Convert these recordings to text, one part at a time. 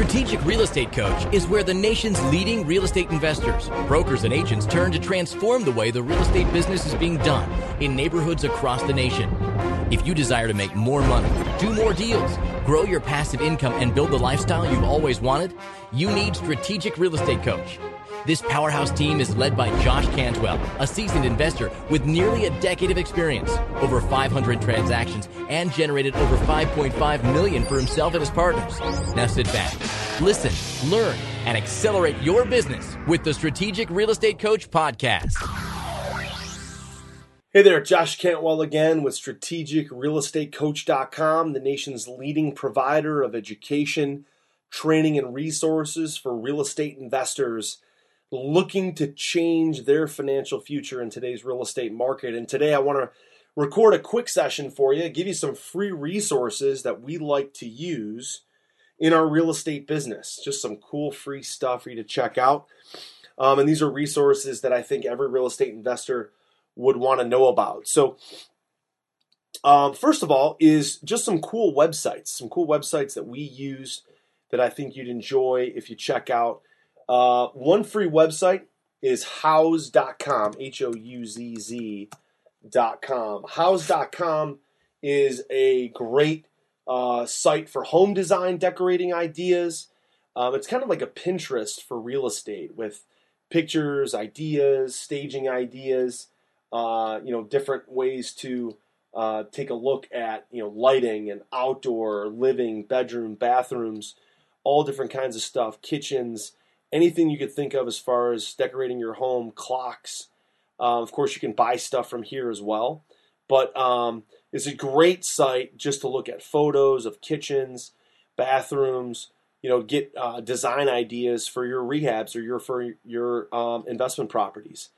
Strategic Real Estate Coach is where the nation's leading real estate investors, brokers, and agents turn to transform the way the real estate business is being done in neighborhoods across the nation. If you desire to make more money, do more deals, grow your passive income, and build the lifestyle you've always wanted, you need Strategic Real Estate Coach. This powerhouse team is led by Josh Cantwell, a seasoned investor with nearly a decade of experience, over 500 transactions, and generated over 5.5 million for himself and his partners. Now sit back, listen, learn, and accelerate your business with the Strategic Real Estate Coach podcast. Hey there, Josh Cantwell again with strategicrealestatecoach.com, the nation's leading provider of education, training, and resources for real estate investors looking to change their financial future in today's real estate market. And today I want to record a quick session for you, give you some free resources that we like to use in our real estate business. Just some cool free stuff for you to check out. Um, and these are resources that I think every real estate investor would want to know about. So, um, first of all, is just some cool websites, some cool websites that we use that I think you'd enjoy if you check out. Uh, one free website is houzz.com, H O U Z Z.com. Houzz.com is a great uh, site for home design, decorating ideas. Um, it's kind of like a Pinterest for real estate with pictures, ideas, staging ideas, uh, you know, different ways to uh, take a look at, you know, lighting and outdoor, living, bedroom, bathrooms, all different kinds of stuff, kitchens, anything you could think of as far as decorating your home, clocks. Uh, of course, you can buy stuff from here as well. But um, it's a great site just to look at photos of kitchens, bathrooms. You know, get uh, design ideas for your rehabs or your for your um, investment properties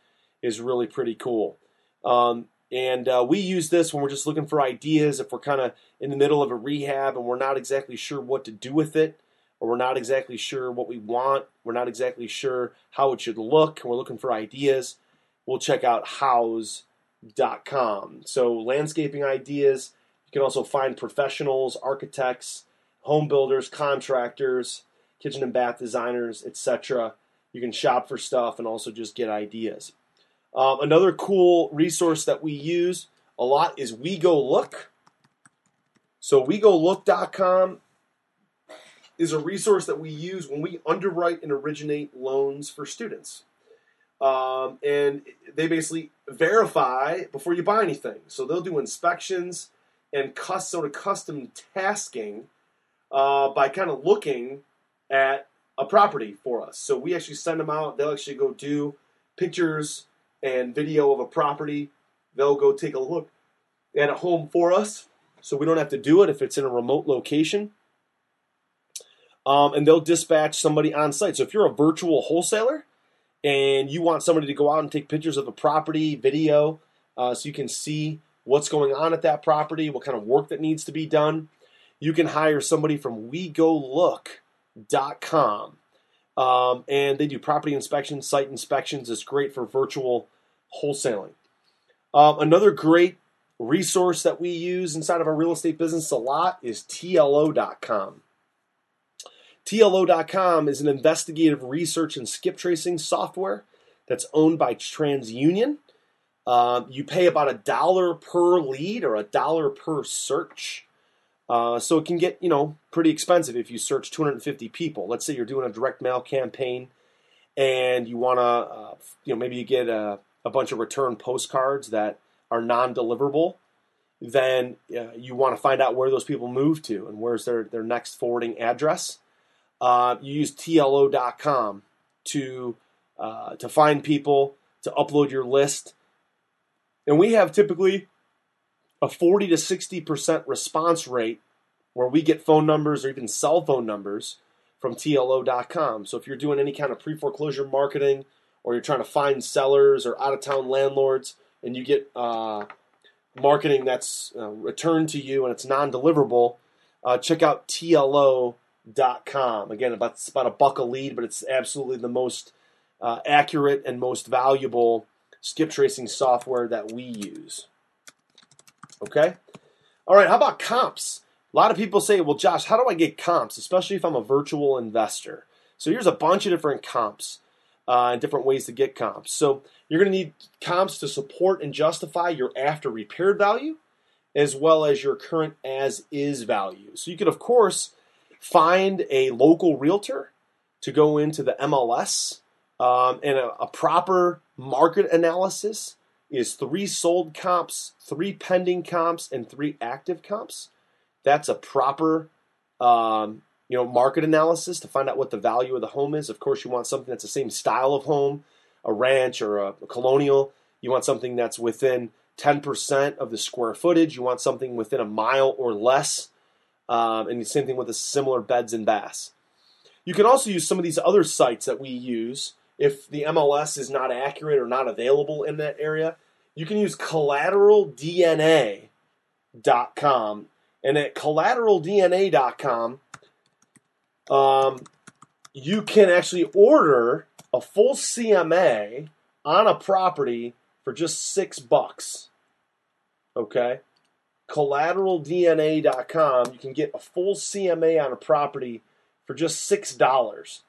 is really pretty cool. Um, and uh, we use this when we're just looking for ideas. If we're kind of in the middle of a rehab and we're not exactly sure what to do with it, or we're not exactly sure what we want, we're not exactly sure how it should look, and we're looking for ideas, we'll check out houzz.com. So, landscaping ideas, you can also find professionals, architects, home builders, contractors, kitchen and bath designers, etc. You can shop for stuff and also just get ideas. Um, another cool resource that we use a lot is We Go Look. So, WeGoLook.com is a resource that we use when we underwrite and originate loans for students. Um, and they basically verify before you buy anything. So they'll do inspections and custom, sort of custom tasking uh, by kind of looking at a property for us. So we actually send them out. They'll actually go do pictures and video of a property. They'll go take a look at a home for us. So we don't have to do it if it's in a remote location um, and they'll dispatch somebody on site. So if you're a virtual wholesaler and you want somebody to go out and take pictures of the property, video, uh, so you can see what's going on at that property, what kind of work that needs to be done, you can hire somebody from WeGoLook.com. Um, and they do property inspections, site inspections. It's great for virtual wholesaling. Um, another great resource that we use inside of our real estate business a lot is TLO.com. TLO.com is an investigative research and skip tracing software that's owned by TransUnion. Uh, you pay about a dollar per lead or a dollar per search. Uh, so it can get you know pretty expensive if you search 250 people. Let's say you're doing a direct mail campaign, and you want to uh, you know maybe you get a, a, bunch of return postcards that are non-deliverable. Then uh, you want to find out where those people move to and where's their their next forwarding address. Uh, you use TLO.com to uh, to find people to upload your list, and we have typically a 40 to 60 percent response rate where we get phone numbers or even cell phone numbers from TLO.com. So if you're doing any kind of pre foreclosure marketing or you're trying to find sellers or out of town landlords and you get uh, marketing that's uh, returned to you and it's non deliverable, uh, check out TLO com. Again, about, it's about a buck a lead, but it's absolutely the most uh, accurate and most valuable skip tracing software that we use. Okay? All right, how about comps? A lot of people say, well, Josh, how do I get comps, especially if I'm a virtual investor? So here's a bunch of different comps uh, and different ways to get comps. So you're going to need comps to support and justify your after repaired value as well as your current as is value. So you could, of course, find a local realtor to go into the MLS um, and a, a proper market analysis is three sold comps, three pending comps, and three active comps. That's a proper um, you know market analysis to find out what the value of the home is. Of course, you want something that's the same style of home, a ranch or a, a colonial. You want something that's within 10% of the square footage. You want something within a mile or less. Um, and the same thing with the similar beds and baths. You can also use some of these other sites that we use if the MLS is not accurate or not available in that area. You can use collateraldna.com. And at collateraldna.com, um, you can actually order a full CMA on a property for just six bucks. Okay? CollateralDNA.com, you can get a full CMA on a property for just six dollars.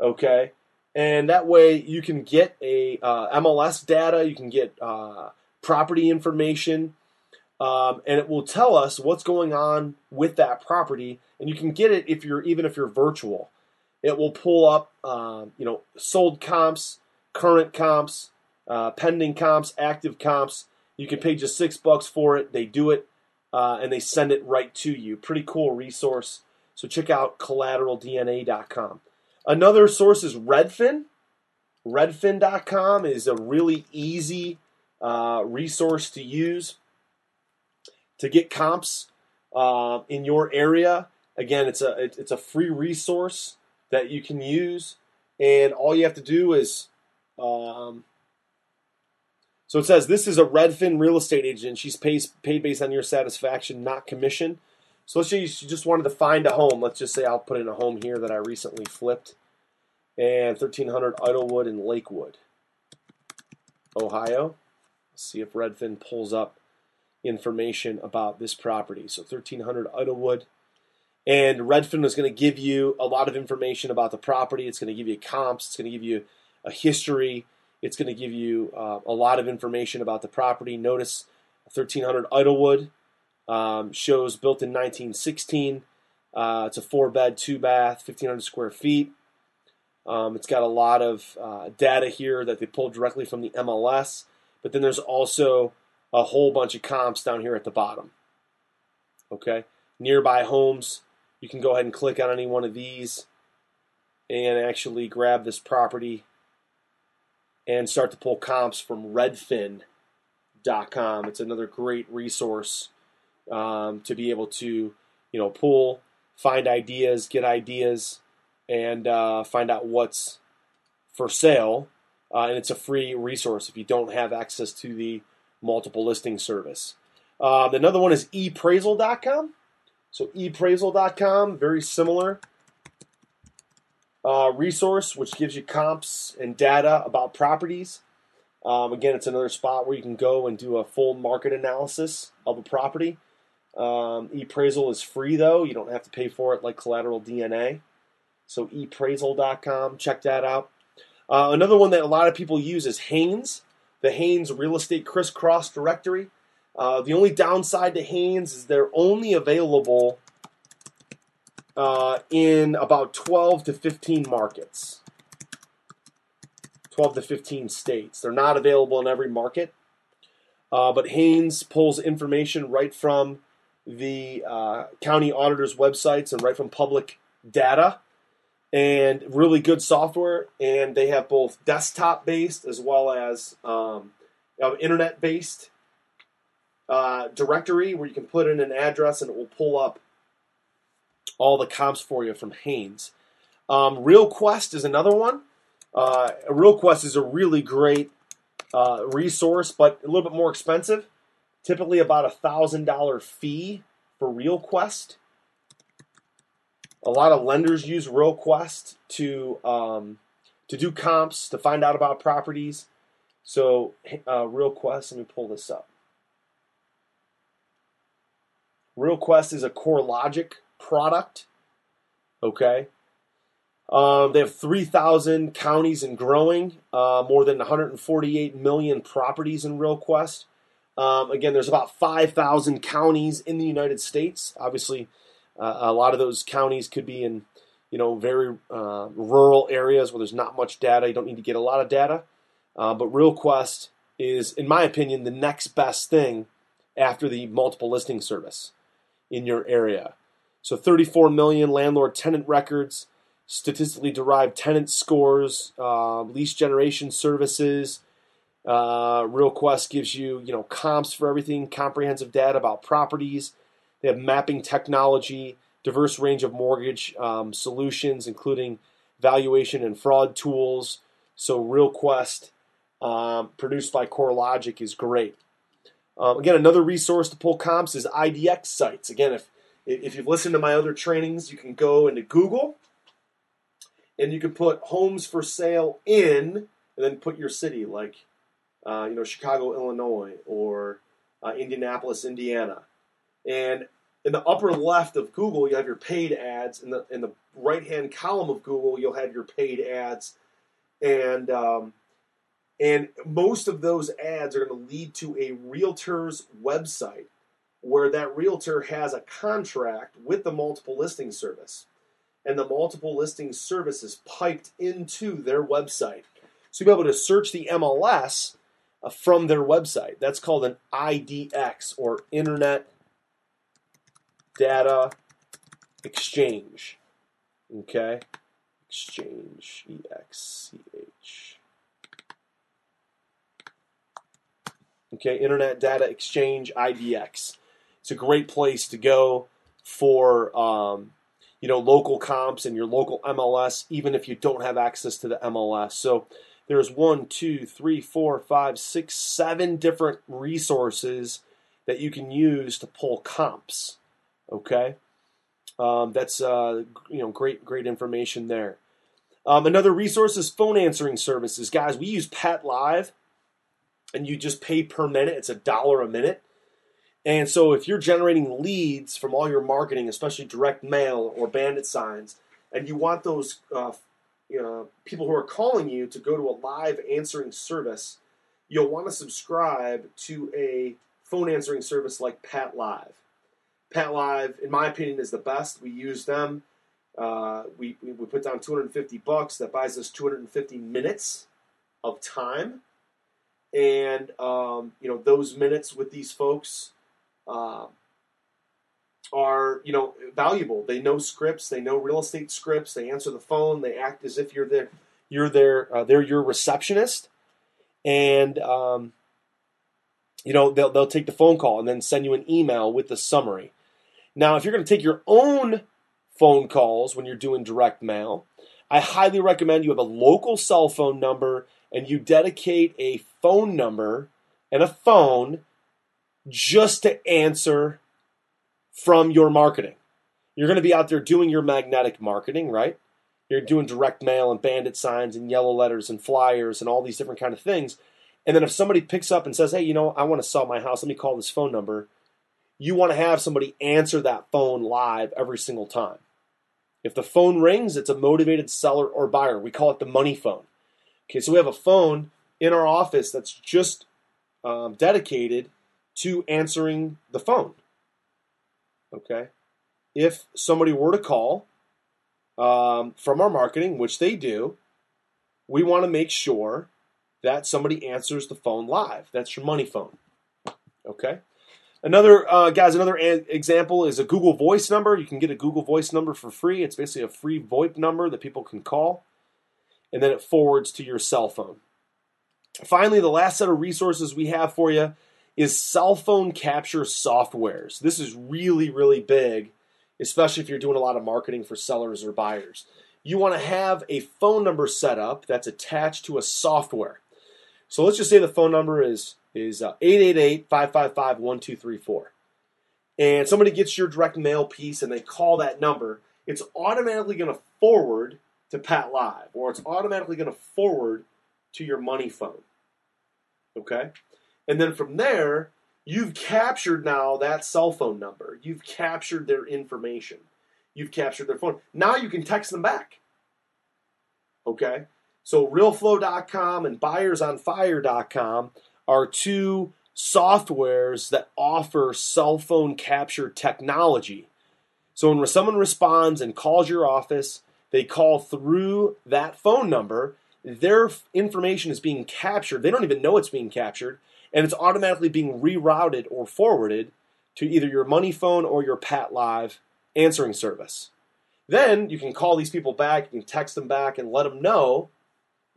Okay? And that way you can get a uh, MLS data, you can get uh, property information, um, and it will tell us what's going on with that property. And you can get it if you're even if you're virtual. It will pull up, um, you know, sold comps, current comps, uh, pending comps, active comps. You can pay just six bucks for it. They do it, uh, and they send it right to you. Pretty cool resource. So check out collateraldna.com. Another source is Redfin. Redfin.com is a really easy uh, resource to use to get comps uh, in your area. Again, it's a it's a free resource that you can use, and all you have to do is. Um, so it says this is a Redfin real estate agent. She's paid paid based on your satisfaction, not commission. So let's say you just wanted to find a home. Let's just say I'll put in a home here that I recently flipped, and 1300 Idlewood in Lakewood, Ohio. Let's see if Redfin pulls up information about this property. So 1300 Idlewood. And Redfin is going to give you a lot of information about the property. It's going to give you comps. It's going to give you a history. It's going to give you uh, a lot of information about the property. Notice 1300 Idlewood um, shows built in 1916. Uh, it's a four bed, two bath, 1500 square feet. Um, it's got a lot of uh, data here that they pulled directly from the MLS. But then there's also a whole bunch of comps down here at the bottom. Okay, nearby homes, you can go ahead and click on any one of these and actually grab this property and start to pull comps from redfin.com. It's another great resource um, to be able to, you know, pull, find ideas, get ideas, and uh, find out what's for sale. Uh, and it's a free resource if you don't have access to the multiple listing service. Um, another one is Eppraisal.com. So Eppraisal.com, very similar uh, resource, which gives you comps and data about properties. Um, again, it's another spot where you can go and do a full market analysis of a property. Um, Eppraisal is free though; you don't have to pay for it like Collateral DNA. So Eppraisal.com, check that out. Uh, another one that a lot of people use is Haines the Haines Real Estate Crisscross Directory. Uh, the only downside to Haines is they're only available uh, in about 12 to 15 markets, 12 to 15 states. They're not available in every market. Uh, but Haines pulls information right from the uh, county auditor's websites and right from public data and really good software. And they have both desktop based as well as um, internet based uh, directory where you can put in an address and it will pull up all the comps for you from Haines. Um, RealQuest is another one. Uh, RealQuest is a really great uh, resource, but a little bit more expensive. Typically, about a thousand dollar fee for Real Quest. a lot of lenders use RealQuest to um, to do comps to find out about properties. So uh, RealQuest, let me pull this up. RealQuest is a CoreLogic product. Okay. Um, they have 3,000 counties and growing, uh, more than 148 million properties in RealQuest. Um, again, there's about 5,000 counties in the United States. Obviously, uh, a lot of those counties could be in, you know, very uh, rural areas where there's not much data. You don't need to get a lot of data. Uh, but RealQuest is, in my opinion, the next best thing after the multiple listing service in your area. So 34 million landlord tenant records, statistically derived tenant scores, uh, lease generation services. Uh, RealQuest gives you, you know, comps for everything, comprehensive data about properties. They have mapping technology, diverse range of mortgage um, solutions, including valuation and fraud tools. So RealQuest, um, produced by CoreLogic, is great. Um, again, another resource to pull comps is IDX sites. Again, if if you've listened to my other trainings, you can go into Google and you can put homes for sale in, and then put your city, like uh, you know Chicago, Illinois, or uh, Indianapolis, Indiana. And in the upper left of Google, you have your paid ads. In the in the right hand column of Google, you'll have your paid ads, and um, and most of those ads are going to lead to a realtor's website where that realtor has a contract with the multiple listing service. And the multiple listing service is piped into their website. So you'll be able to search the MLS uh, from their website. That's called an IDX or Internet Data Exchange. Okay? Exchange. E X C H. Okay, Internet Data Exchange, IDX. It's a great place to go for um, you know local comps and your local MLS, even if you don't have access to the MLS. So there's one, two, three, four, five, six, seven different resources that you can use to pull comps. Okay, um, that's uh, you know great great information there. Um, another resource is phone answering services, guys. We use Pat Live and you just pay per minute. It's a dollar a minute. And so if you're generating leads from all your marketing, especially direct mail or bandit signs, and you want those uh, you know, people who are calling you to go to a live answering service, you'll want to subscribe to a phone answering service like Pat Live. Pat Live, in my opinion, is the best. We use them. Uh, we, we put down 250 bucks. That buys us 250 minutes of time and um, you know those minutes with these folks uh, are you know valuable. They know scripts, they know real estate scripts. They answer the phone. They act as if you're their you're their uh, they're your receptionist, and um, you know they'll they'll take the phone call and then send you an email with the summary. Now, if you're going to take your own phone calls when you're doing direct mail, I highly recommend you have a local cell phone number and you dedicate a phone number and a phone just to answer from your marketing. You're going to be out there doing your magnetic marketing, right? You're doing direct mail and bandit signs and yellow letters and flyers and all these different kind of things. And then if somebody picks up and says, "Hey, you know, I want to sell my house. Let me call this phone number." You want to have somebody answer that phone live every single time. If the phone rings, it's a motivated seller or buyer. We call it the money phone. Okay, so we have a phone in our office that's just um, dedicated to answering the phone. Okay, if somebody were to call um, from our marketing, which they do, we want to make sure that somebody answers the phone live. That's your money phone. Okay. Another uh, guys, another a- example is a Google Voice number. You can get a Google Voice number for free. It's basically a free VoIP number that people can call and then it forwards to your cell phone. Finally, the last set of resources we have for you is cell phone capture softwares. This is really, really big, especially if you're doing a lot of marketing for sellers or buyers. You want to have a phone number set up that's attached to a software. So let's just say the phone number is is 888-555-1234. Uh, and somebody gets your direct mail piece and they call that number, it's automatically going to forward to Pat Live, or it's automatically going to forward to your money phone. Okay? And then from there, You've captured now that cell phone number. You've captured their information. You've captured their phone. Now you can text them back. Okay? So realflow.com and buyersonfire.com are two softwares that offer cell phone capture technology. So when someone responds and calls your office, they call through that phone number, their information is being captured. They don't even know it's being captured, and it's automatically being rerouted or forwarded to either your money phone or your Pat Live answering service. Then you can call these people back, you can text them back, and let them know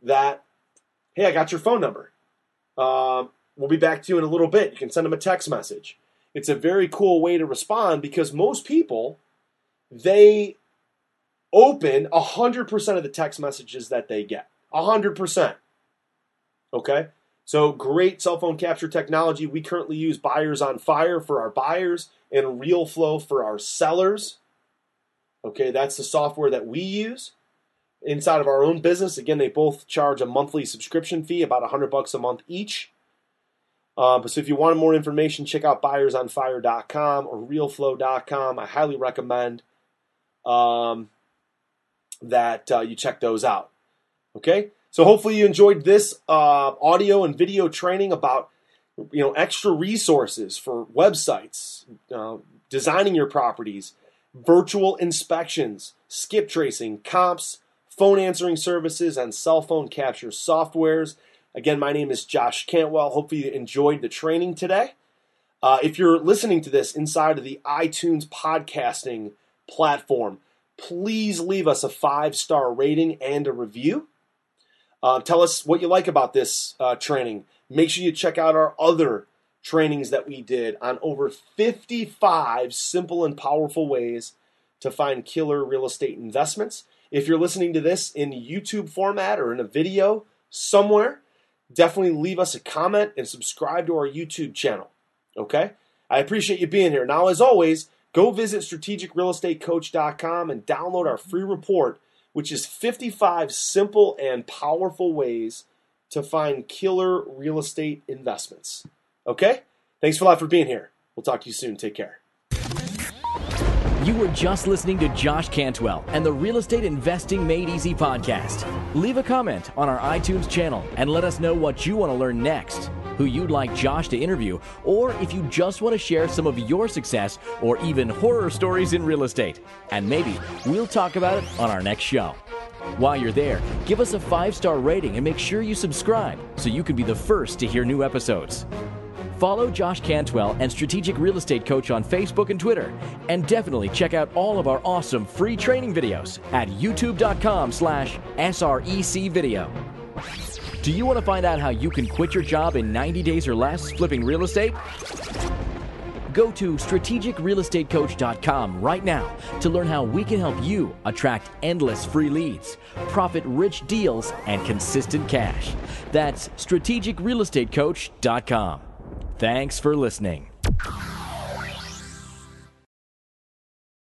that, hey, I got your phone number. Um, we'll be back to you in a little bit. You can send them a text message. It's a very cool way to respond because most people, they open 100% of the text messages that they get. 100%. Okay? So great cell phone capture technology. We currently use Buyers on Fire for our buyers and RealFlow for our sellers. Okay, that's the software that we use inside of our own business. Again, they both charge a monthly subscription fee, about 100 bucks a month each. But so if you want more information, check out buyersonfire.com or realflow.com. I highly recommend um, that uh, you check those out. Okay, so hopefully you enjoyed this uh, audio and video training about you know extra resources for websites, uh, designing your properties, virtual inspections, skip tracing, comps, phone answering services, and cell phone capture softwares. Again, my name is Josh Cantwell. Hopefully you enjoyed the training today. Uh, if you're listening to this inside of the iTunes podcasting platform, please leave us a five star rating and a review. Uh, tell us what you like about this uh, training. Make sure you check out our other trainings that we did on over 55 simple and powerful ways to find killer real estate investments. If you're listening to this in YouTube format or in a video somewhere, definitely leave us a comment and subscribe to our YouTube channel. Okay? I appreciate you being here. Now, as always, Go visit strategicrealestatecoach.com and download our free report, which is 55 simple and powerful ways to find killer real estate investments. Okay? Thanks a lot for being here. We'll talk to you soon. Take care. You were just listening to Josh Cantwell and the Real Estate Investing Made Easy podcast. Leave a comment on our iTunes channel and let us know what you want to learn next who you'd like Josh to interview, or if you just want to share some of your success or even horror stories in real estate. And maybe we'll talk about it on our next show. While you're there, give us a five star rating and make sure you subscribe so you can be the first to hear new episodes. Follow Josh Cantwell and Strategic Real Estate Coach on Facebook and Twitter. And definitely check out all of our awesome free training videos at youtube.com slash SREC video. Do you want to find out how you can quit your job in 90 days or less flipping real estate? Go to strategicrealestatecoach.com right now to learn how we can help you attract endless free leads, profit rich deals, and consistent cash. That's strategicrealestatecoach.com. Thanks for listening.